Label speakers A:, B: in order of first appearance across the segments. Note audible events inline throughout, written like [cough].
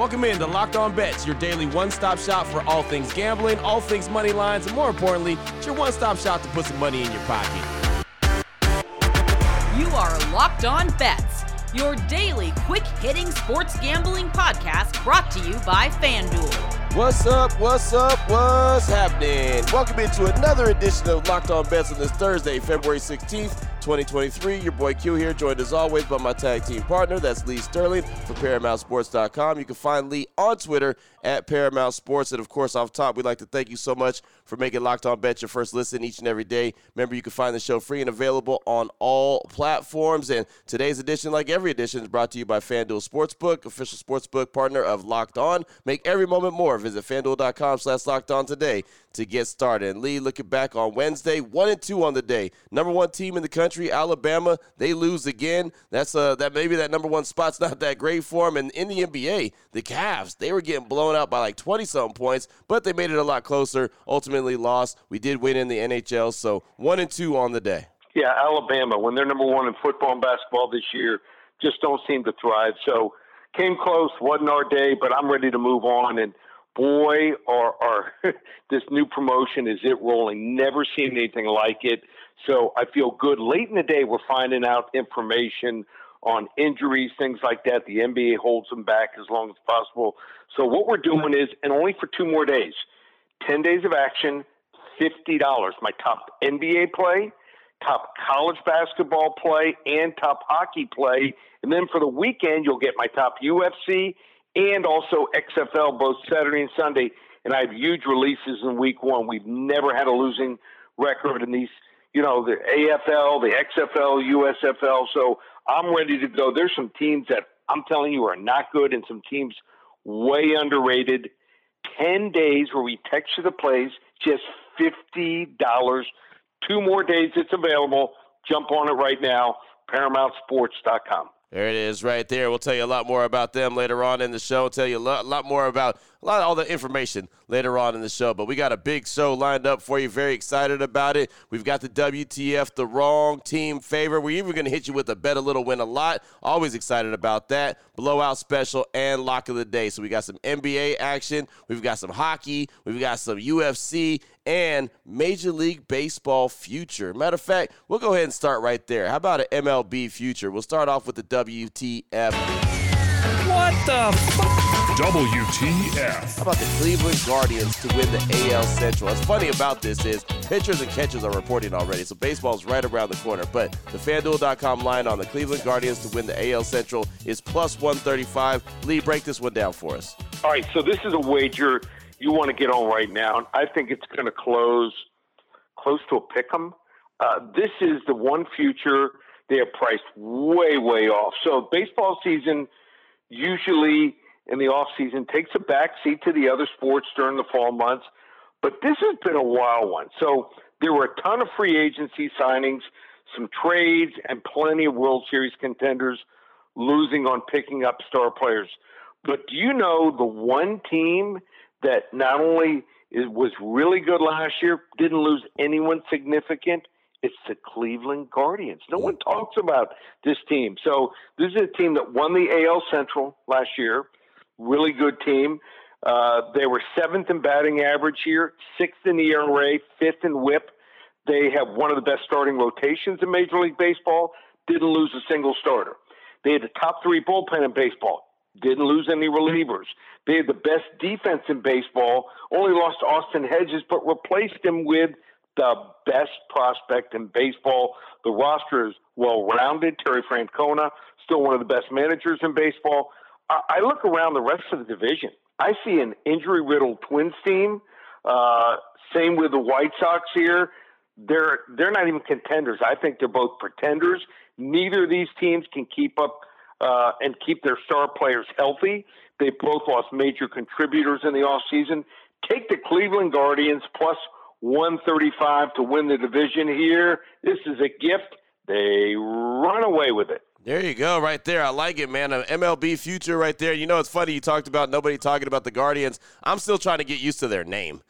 A: Welcome in to Locked On Bets, your daily one stop shop for all things gambling, all things money lines, and more importantly, it's your one stop shop to put some money in your pocket.
B: You are Locked On Bets, your daily quick hitting sports gambling podcast brought to you by FanDuel.
A: What's up? What's up? What's happening? Welcome into another edition of Locked On Bets on this Thursday, February 16th. 2023. Your boy Q here, joined as always by my tag team partner. That's Lee Sterling from ParamountSports.com. You can find Lee on Twitter at Paramount Sports. And of course, off top, we'd like to thank you so much for making Locked On Bet your first listen each and every day. Remember, you can find the show free and available on all platforms. And today's edition, like every edition, is brought to you by FanDuel Sportsbook, official sportsbook partner of Locked On. Make every moment more. Visit FanDuel.com slash Locked On today to get started. And Lee, looking back on Wednesday, one and two on the day. Number one team in the country, Alabama, they lose again. That's uh that maybe that number one spot's not that great for them. And in the NBA, the Cavs, they were getting blown out by like 20 something points, but they made it a lot closer. Ultimately lost. We did win in the NHL, so one and two on the day.
C: Yeah, Alabama, when they're number one in football and basketball this year, just don't seem to thrive. So came close, wasn't our day, but I'm ready to move on and boy, are, [laughs] this new promotion is it rolling. Never seen anything like it. So I feel good. Late in the day, we're finding out information on injuries, things like that. The NBA holds them back as long as possible. So what we're doing is, and only for two more days, 10 days of action, $50. My top NBA play, top college basketball play, and top hockey play. And then for the weekend, you'll get my top UFC and also XFL both Saturday and Sunday. And I have huge releases in week one. We've never had a losing record in these, you know, the AFL, the XFL, USFL. So I'm ready to go. There's some teams that I'm telling you are not good and some teams way underrated. 10 days where we text you the plays, just $50. Two more days it's available. Jump on it right now, ParamountSports.com.
A: There it is right there. We'll tell you a lot more about them later on in the show. We'll tell you a lot, lot more about a lot of all the information later on in the show. But we got a big show lined up for you. Very excited about it. We've got the WTF, the wrong team favor. We're even going to hit you with a bet a little, win a lot. Always excited about that. Blowout special and lock of the day. So we got some NBA action. We've got some hockey. We've got some UFC and Major League Baseball future. Matter of fact, we'll go ahead and start right there. How about an MLB future? We'll start off with the WTF.
D: What the fuck? WTF.
A: How about the Cleveland Guardians to win the AL Central? What's funny about this is pitchers and catchers are reporting already, so baseball's right around the corner. But the FanDuel.com line on the Cleveland Guardians to win the AL Central is plus 135. Lee, break this one down for us.
C: All right, so this is a wager you want to get on right now. I think it's going to close close to a pick 'em. Uh, this is the one future they are priced way, way off. So baseball season usually in the off season takes a back seat to the other sports during the fall months. But this has been a wild one. So there were a ton of free agency signings, some trades, and plenty of World Series contenders losing on picking up star players. But do you know the one team that not only it was really good last year, didn't lose anyone significant? It's the Cleveland Guardians. No one talks about this team. So this is a team that won the AL Central last year really good team. Uh, they were seventh in batting average here, sixth in the ERA, fifth in WHIP. They have one of the best starting rotations in Major League Baseball. Didn't lose a single starter. They had the top three bullpen in baseball. Didn't lose any relievers. They had the best defense in baseball. Only lost Austin Hedges, but replaced him with the best prospect in baseball. The roster is well rounded. Terry Francona, still one of the best managers in baseball. I look around the rest of the division. I see an injury riddled Twins team. Uh, same with the White Sox here. They're they're not even contenders. I think they're both pretenders. Neither of these teams can keep up uh, and keep their star players healthy. They both lost major contributors in the offseason. Take the Cleveland Guardians plus 135 to win the division here. This is a gift. They run away with it.
A: There you go, right there. I like it, man. An MLB future right there. You know, it's funny you talked about nobody talking about the Guardians. I'm still trying to get used to their name.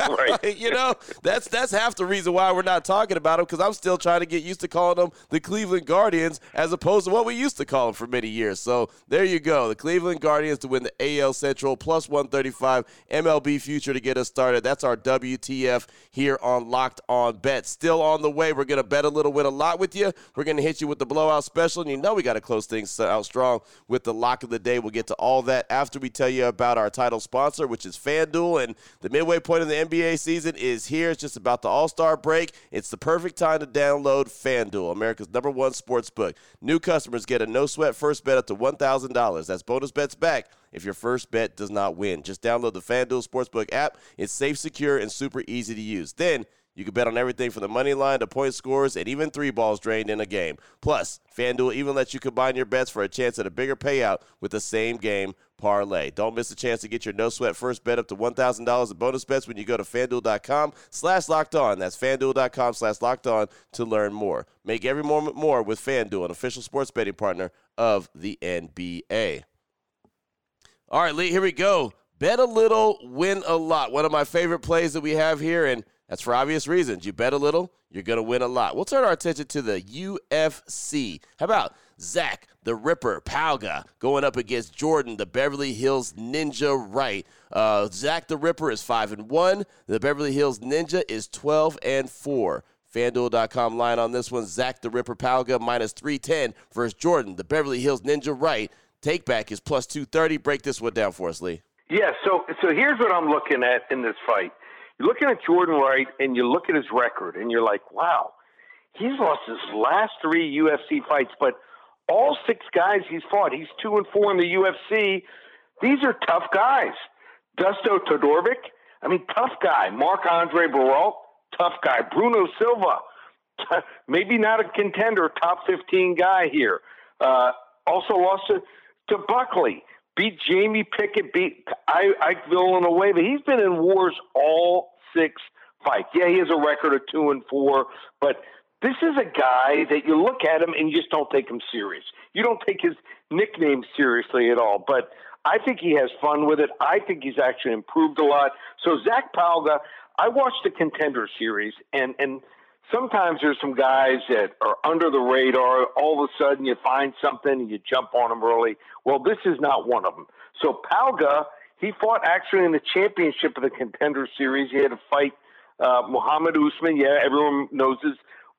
C: Right. [laughs]
A: you know, that's that's half the reason why we're not talking about them because I'm still trying to get used to calling them the Cleveland Guardians as opposed to what we used to call them for many years. So there you go. The Cleveland Guardians to win the AL Central plus 135 MLB future to get us started. That's our WTF here on Locked On Bet. Still on the way. We're going to bet a little, win a lot with you. We're going to hit you with the blowout special. And you know we got to close things out strong with the lock of the day. We'll get to all that after we tell you about our title sponsor, which is FanDuel. And the midway point of the NBA season is here. It's just about the All Star break. It's the perfect time to download FanDuel, America's number one sports book. New customers get a no sweat first bet up to $1,000. That's bonus bets back if your first bet does not win. Just download the FanDuel Sportsbook app. It's safe, secure, and super easy to use. Then you can bet on everything from the money line to point scores and even three balls drained in a game. Plus, FanDuel even lets you combine your bets for a chance at a bigger payout with the same game parlay. Don't miss a chance to get your no sweat first bet up to $1,000 in bonus bets when you go to fanduel.com slash locked on. That's fanduel.com slash locked on to learn more. Make every moment more with FanDuel, an official sports betting partner of the NBA. All right, Lee, here we go. Bet a little, win a lot. One of my favorite plays that we have here, and that's for obvious reasons. You bet a little, you're going to win a lot. We'll turn our attention to the UFC. How about Zach the Ripper Pauga going up against Jordan the Beverly Hills Ninja Wright? Uh, Zach the Ripper is 5 and 1. The Beverly Hills Ninja is 12 and 4. FanDuel.com line on this one Zach the Ripper Pauga minus 310 versus Jordan the Beverly Hills Ninja Wright. Take back is plus 230. Break this one down for us, Lee.
C: Yeah, so so here's what I'm looking at in this fight. You're looking at Jordan Wright and you look at his record and you're like, wow, he's lost his last three UFC fights, but all six guys he's fought, he's two and four in the UFC. These are tough guys. Dusko Todorovic, I mean, tough guy. Mark Andre Barriault, tough guy. Bruno Silva, maybe not a contender, top 15 guy here. Uh, also lost to to Buckley, beat Jamie Pickett, beat Ike Villanueva. He's been in wars all six fights. Yeah, he has a record of two and four, but this is a guy that you look at him and you just don't take him serious. You don't take his nickname seriously at all. But I think he has fun with it. I think he's actually improved a lot. So Zach Pauga, I watched the contender series and and sometimes there's some guys that are under the radar. All of a sudden, you find something and you jump on them early. Well, this is not one of them. So Pauga, he fought actually in the championship of the contender series. He had to fight uh, Muhammad Usman. Yeah, everyone knows his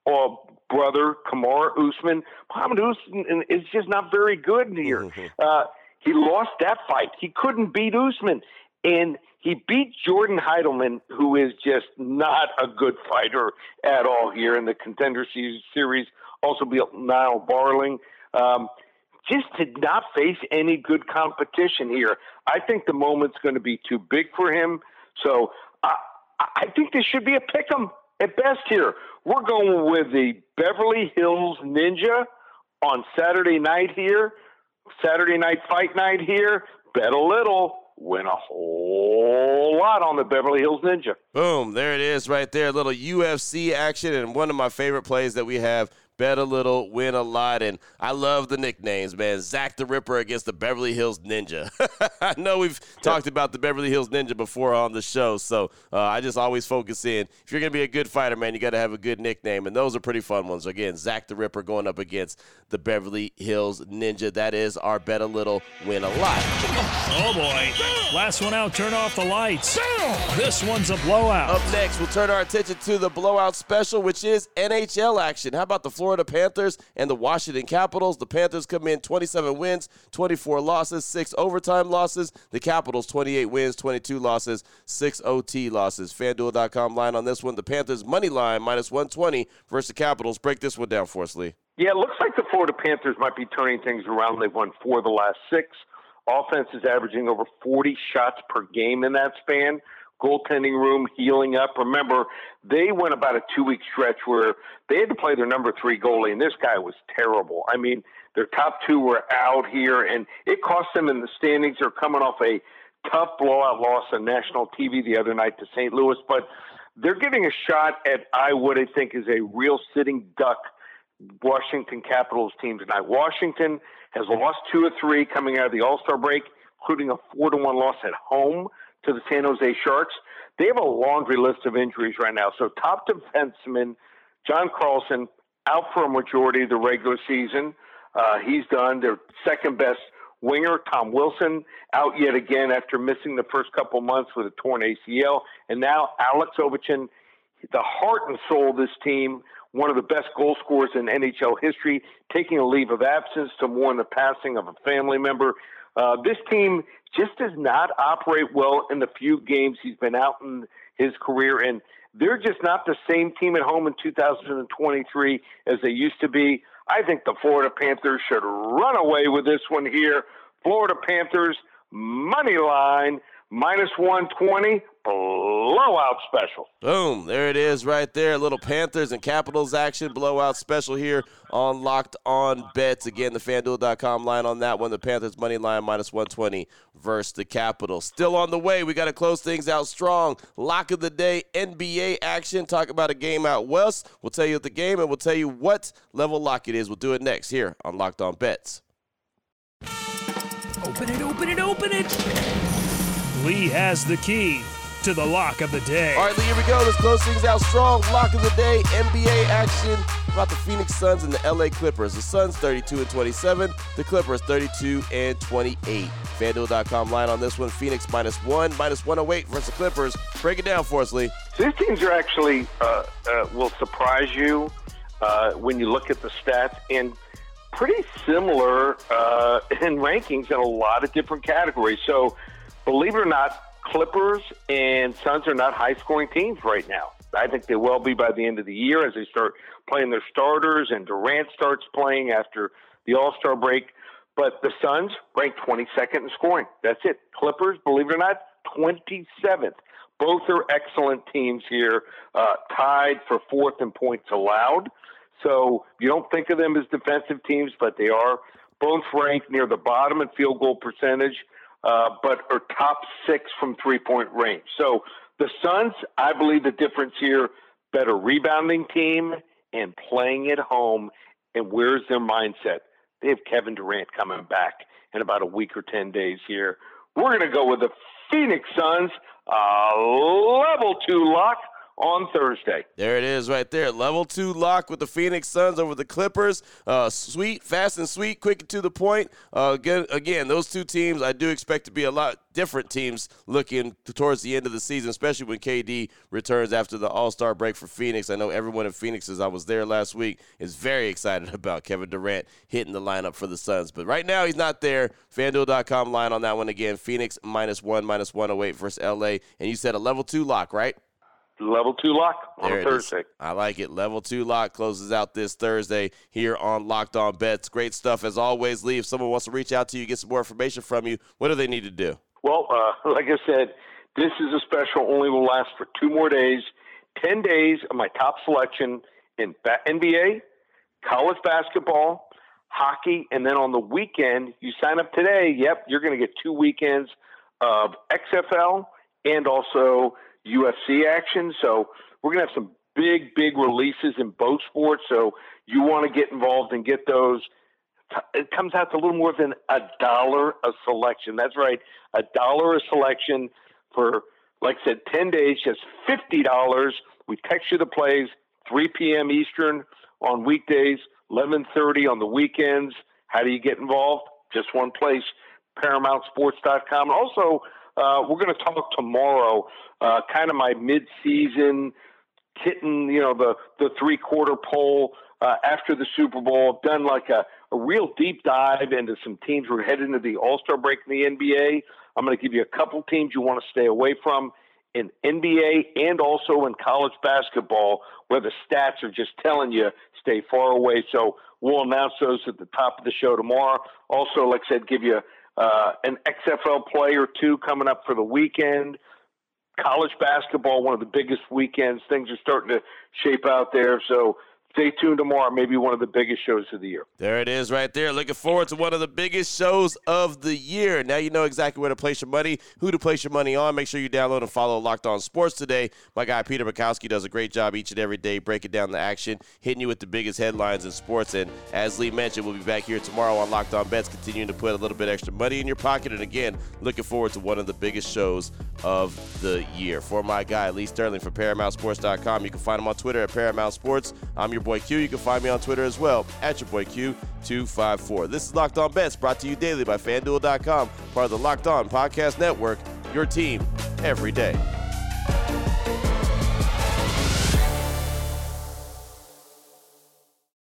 C: uh, brother, Kamaru Usman. Muhammad Usman is just not very good here. Mm-hmm. Uh, he lost that fight. He couldn't beat Usman. And he beat Jordan Heiderman, who is just not a good fighter at all here in the contender series. Also beat Niall Barling. Um, just did not face any good competition here. I think the moment's going to be too big for him. So I, I think this should be a pick 'em at best here. We're going with the Beverly Hills Ninja on Saturday night here, Saturday night fight night here. Bet a little win a whole lot on the Beverly Hills Ninja.
A: Boom, there it is right there. A little UFC action and one of my favorite plays that we have bet a little, win a lot. And I love the nicknames, man. Zach the Ripper against the Beverly Hills Ninja. [laughs] I know we've talked about the Beverly Hills Ninja before on the show, so uh, I just always focus in. If you're going to be a good fighter, man, you got to have a good nickname, and those are pretty fun ones. Again, Zach the Ripper going up against the Beverly Hills Ninja. That is our bet a little, win a lot.
D: Oh boy! Last one out. Turn off the lights. This one's a blowout.
A: Up next, we'll turn our attention to the blowout special, which is NHL action. How about the Florida Panthers and the Washington Capitals. The Panthers come in 27 wins, 24 losses, 6 overtime losses. The Capitals 28 wins, 22 losses, 6 OT losses. FanDuel.com line on this one. The Panthers money line minus 120 versus the Capitals. Break this one down for us, Lee.
C: Yeah, it looks like the Florida Panthers might be turning things around. They've won four of the last six. Offense is averaging over 40 shots per game in that span goaltending room healing up. Remember, they went about a two week stretch where they had to play their number three goalie, and this guy was terrible. I mean, their top two were out here, and it cost them in the standings. They're coming off a tough blowout loss on national TV the other night to St. Louis, but they're getting a shot at I what I think is a real sitting duck Washington Capitals team tonight. Washington has lost two or three coming out of the All Star break, including a four to one loss at home to the San Jose Sharks. They have a laundry list of injuries right now. So top defenseman John Carlson out for a majority of the regular season. Uh, he's done. Their second best winger, Tom Wilson, out yet again after missing the first couple months with a torn ACL. And now Alex Ovechkin, the heart and soul of this team, one of the best goal scorers in NHL history, taking a leave of absence to mourn the passing of a family member. Uh, this team just does not operate well in the few games he's been out in his career, and they're just not the same team at home in 2023 as they used to be. I think the Florida Panthers should run away with this one here. Florida Panthers money line minus 120 blowout special.
A: Boom, there it is right there. A little Panthers and Capitals action blowout special here on Locked On Bets. Again, the FanDuel.com line on that one. The Panthers money line minus 120 versus the Capitals. Still on the way. We got to close things out strong. Lock of the day, NBA action. Talk about a game out west. We'll tell you the game and we'll tell you what level lock it is. We'll do it next here on Locked On Bets.
D: Open it, open it, open it. Lee has the key to the lock of the day.
A: All right, Lee, here we go. Let's close things out strong. Lock of the day, NBA action about the Phoenix Suns and the LA Clippers. The Suns 32 and 27, the Clippers 32 and 28. FanDuel.com line on this one. Phoenix minus one, minus 108 versus the Clippers. Break it down for us, Lee.
C: These teams are actually uh, uh, will surprise you uh, when you look at the stats and pretty similar uh, [laughs] in rankings in a lot of different categories. So believe it or not, Clippers and Suns are not high scoring teams right now. I think they will be by the end of the year as they start playing their starters and Durant starts playing after the All Star break. But the Suns rank 22nd in scoring. That's it. Clippers, believe it or not, 27th. Both are excellent teams here, uh, tied for fourth in points allowed. So you don't think of them as defensive teams, but they are both ranked near the bottom in field goal percentage uh, but are top six from three point range. So the Suns, I believe the difference here, better rebounding team and playing at home. And where's their mindset? They have Kevin Durant coming back in about a week or 10 days here. We're going to go with the Phoenix Suns, uh, level two lock on Thursday.
A: There it is right there. Level two lock with the Phoenix Suns over the Clippers. Uh, sweet, fast and sweet, quick and to the point. Uh, again, again, those two teams I do expect to be a lot different teams looking towards the end of the season, especially when KD returns after the All Star break for Phoenix. I know everyone in Phoenix, as I was there last week, is very excited [laughs] about Kevin Durant hitting the lineup for the Suns. But right now, he's not there. FanDuel.com line on that one again. Phoenix minus one, minus 108 versus LA. And you said a level two lock, right?
C: Level two lock on
A: there
C: Thursday.
A: Is. I like it. Level two lock closes out this Thursday here on Locked On Bets. Great stuff as always. Lee, if someone wants to reach out to you, get some more information from you, what do they need to do?
C: Well, uh, [laughs] like I said, this is a special. Only will last for two more days. Ten days of my top selection in NBA, college basketball, hockey, and then on the weekend, you sign up today. Yep, you're going to get two weekends of XFL and also UFC action. So we're going to have some big, big releases in both sports. So you want to get involved and get those. It comes out to a little more than a dollar a selection. That's right, a dollar a selection for, like I said, 10 days, just $50. We text you the plays, 3 p.m. Eastern on weekdays, 11:30 on the weekends. How do you get involved? Just one place, ParamountSports.com. Also, uh, we're going to talk tomorrow, uh, kind of my mid-season hitting, you know, the the three quarter pole uh, after the Super Bowl. I've done like a, a real deep dive into some teams we're heading into the All Star break in the NBA. I'm going to give you a couple teams you want to stay away from in NBA and also in college basketball, where the stats are just telling you stay far away. So we'll announce those at the top of the show tomorrow. Also, like I said, give you uh, an XFL play or two coming up for the weekend. College basketball, one of the biggest weekends. Things are starting to shape out there. So stay tuned tomorrow. Maybe one of the biggest shows of the year.
A: There it is right there. Looking forward to one of the biggest shows of the year. Now you know exactly where to place your money, who to place your money on. Make sure you download and follow Locked On Sports today. My guy Peter Bukowski does a great job each and every day breaking down the action, hitting you with the biggest headlines in sports. And as Lee mentioned, we'll be back here tomorrow on Locked On Bets, continuing to put a little bit extra money in your pocket. And again, looking forward to one of the biggest shows of the year. For my guy Lee Sterling from ParamountSports.com, you can find him on Twitter at Paramount Sports. I'm your boy Q. You can find me on Twitter as well at your boy Q254. This is Locked On Bets brought to you daily by FanDuel.com, part of the Locked On Podcast Network, your team every day.